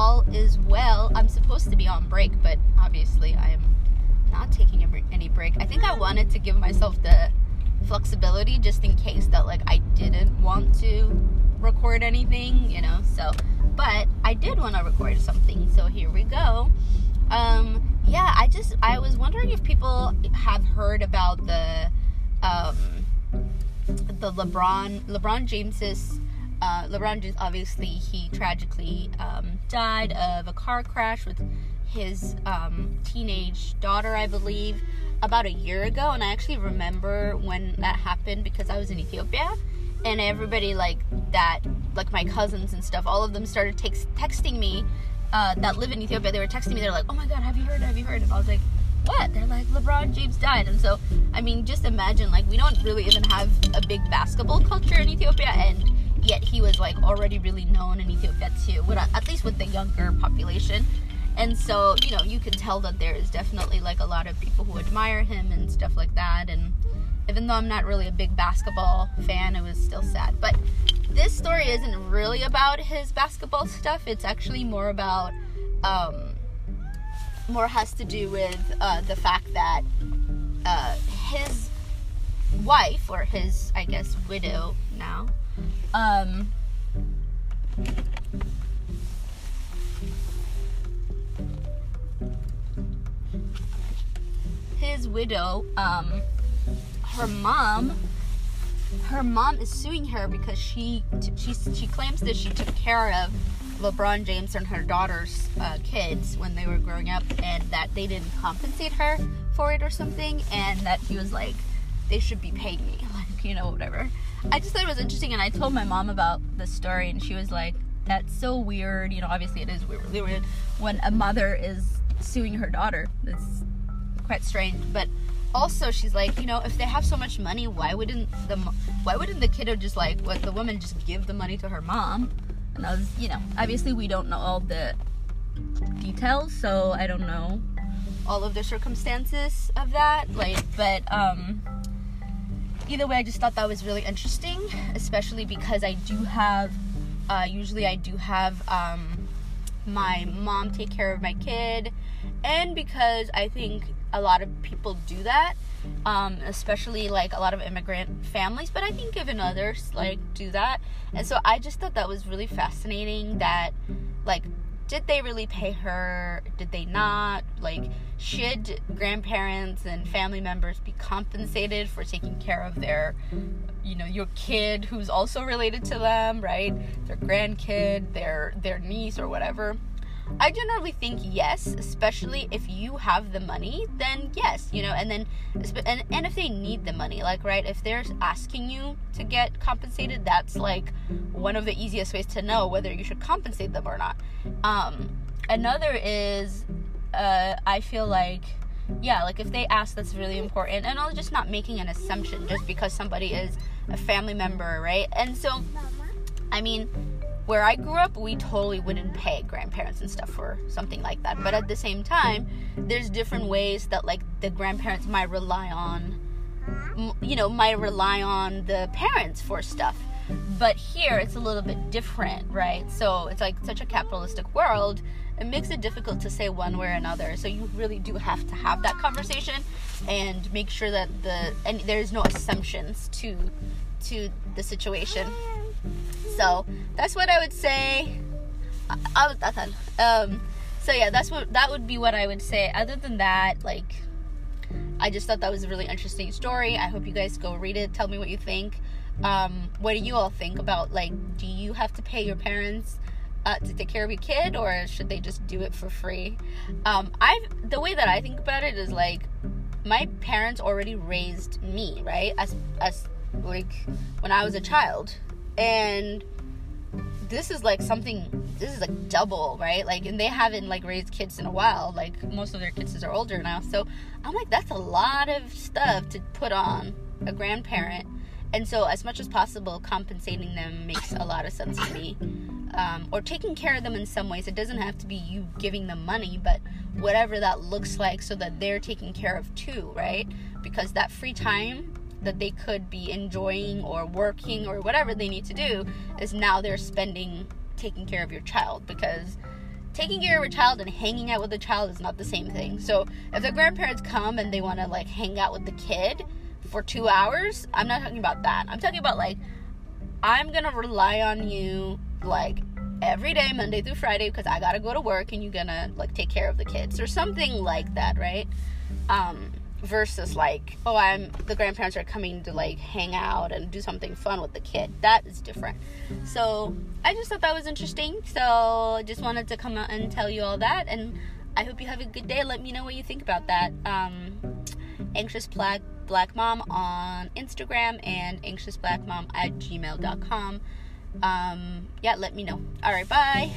all is well. I'm supposed to be on break, but obviously I am not taking any break. I think I wanted to give myself the flexibility just in case that like I didn't want to record anything, you know. So, but I did want to record something. So here we go. Um yeah, I just I was wondering if people have heard about the um the LeBron LeBron James's uh, LeBron James obviously he tragically um, died of a car crash with his um, teenage daughter, I believe, about a year ago. And I actually remember when that happened because I was in Ethiopia, and everybody like that, like my cousins and stuff, all of them started tex- texting me uh, that live in Ethiopia. They were texting me. They're like, "Oh my God, have you heard? Have you heard?" And I was like, "What?" They're like, "LeBron James died." And so, I mean, just imagine like we don't really even have a big basketball culture in Ethiopia, and yet he was like already really known in Ethiopia too, with, at least with the younger population. And so, you know, you can tell that there is definitely like a lot of people who admire him and stuff like that. And even though I'm not really a big basketball fan, it was still sad. But this story isn't really about his basketball stuff. It's actually more about, um, more has to do with uh, the fact that uh, his wife, or his, I guess, widow now, um, his widow, um, her mom, her mom is suing her because she she she claims that she took care of LeBron James and her daughter's uh, kids when they were growing up, and that they didn't compensate her for it or something, and that he was like, they should be paying me, like you know whatever. I just thought it was interesting, and I told my mom about the story, and she was like, "That's so weird." You know, obviously it is really weird when a mother is suing her daughter. It's quite strange, but also she's like, you know, if they have so much money, why wouldn't the why wouldn't the kiddo just like what the woman just give the money to her mom? And I was, you know, obviously we don't know all the details, so I don't know all of the circumstances of that. Like, but um either way, I just thought that was really interesting, especially because I do have, uh, usually I do have um, my mom take care of my kid, and because I think a lot of people do that, um, especially like a lot of immigrant families, but I think even others like do that, and so I just thought that was really fascinating that like did they really pay her? Did they not? Like, should grandparents and family members be compensated for taking care of their, you know, your kid who's also related to them, right? Their grandkid, their their niece or whatever. I generally think yes, especially if you have the money, then yes, you know, and then and and if they need the money, like right, if they're asking you to get compensated, that's like one of the easiest ways to know whether you should compensate them or not. Um, another is, uh, I feel like yeah, like if they ask, that's really important. And I'm just not making an assumption just because somebody is a family member, right? And so, I mean, where I grew up, we totally wouldn't pay grandparents and stuff for something like that. But at the same time, there's different ways that like the grandparents might rely on, you know, might rely on the parents for stuff. But here it's a little bit different, right? So it's like such a capitalistic world. It makes it difficult to say one way or another. So you really do have to have that conversation and make sure that the and there's no assumptions to to the situation. So that's what I would say. Um, so yeah, that's what that would be what I would say. Other than that, like, I just thought that was a really interesting story. I hope you guys go read it. Tell me what you think. Um, what do you all think about like? Do you have to pay your parents? Uh, to take care of your kid, or should they just do it for free? Um, I the way that I think about it is like my parents already raised me, right? As as like when I was a child, and this is like something this is like double right? Like and they haven't like raised kids in a while. Like most of their kids are older now. So i'm like that's a lot of stuff to put on a grandparent. And so as much as possible compensating them makes a lot of sense to me. Um, or taking care of them in some ways. It doesn't have to be you giving them money but whatever that looks like so that they're taken care of too right? Because that free time that they could be enjoying or working or whatever they need to do is now they're spending taking care of your child because taking care of a child and hanging out with the child is not the same thing. So if the grandparents come and they want to like hang out with the kid for two hours, I'm not talking about that. I'm talking about like I'm gonna rely on you like every day, Monday through Friday, because I gotta go to work and you're gonna like take care of the kids or something like that, right? Um, versus like, oh, I'm the grandparents are coming to like hang out and do something fun with the kid. That is different. So I just thought that was interesting. So just wanted to come out and tell you all that, and I hope you have a good day. Let me know what you think about that. Um, anxious black black mom on Instagram and anxious black mom at gmail.com. Um, yeah, let me know. All right, bye.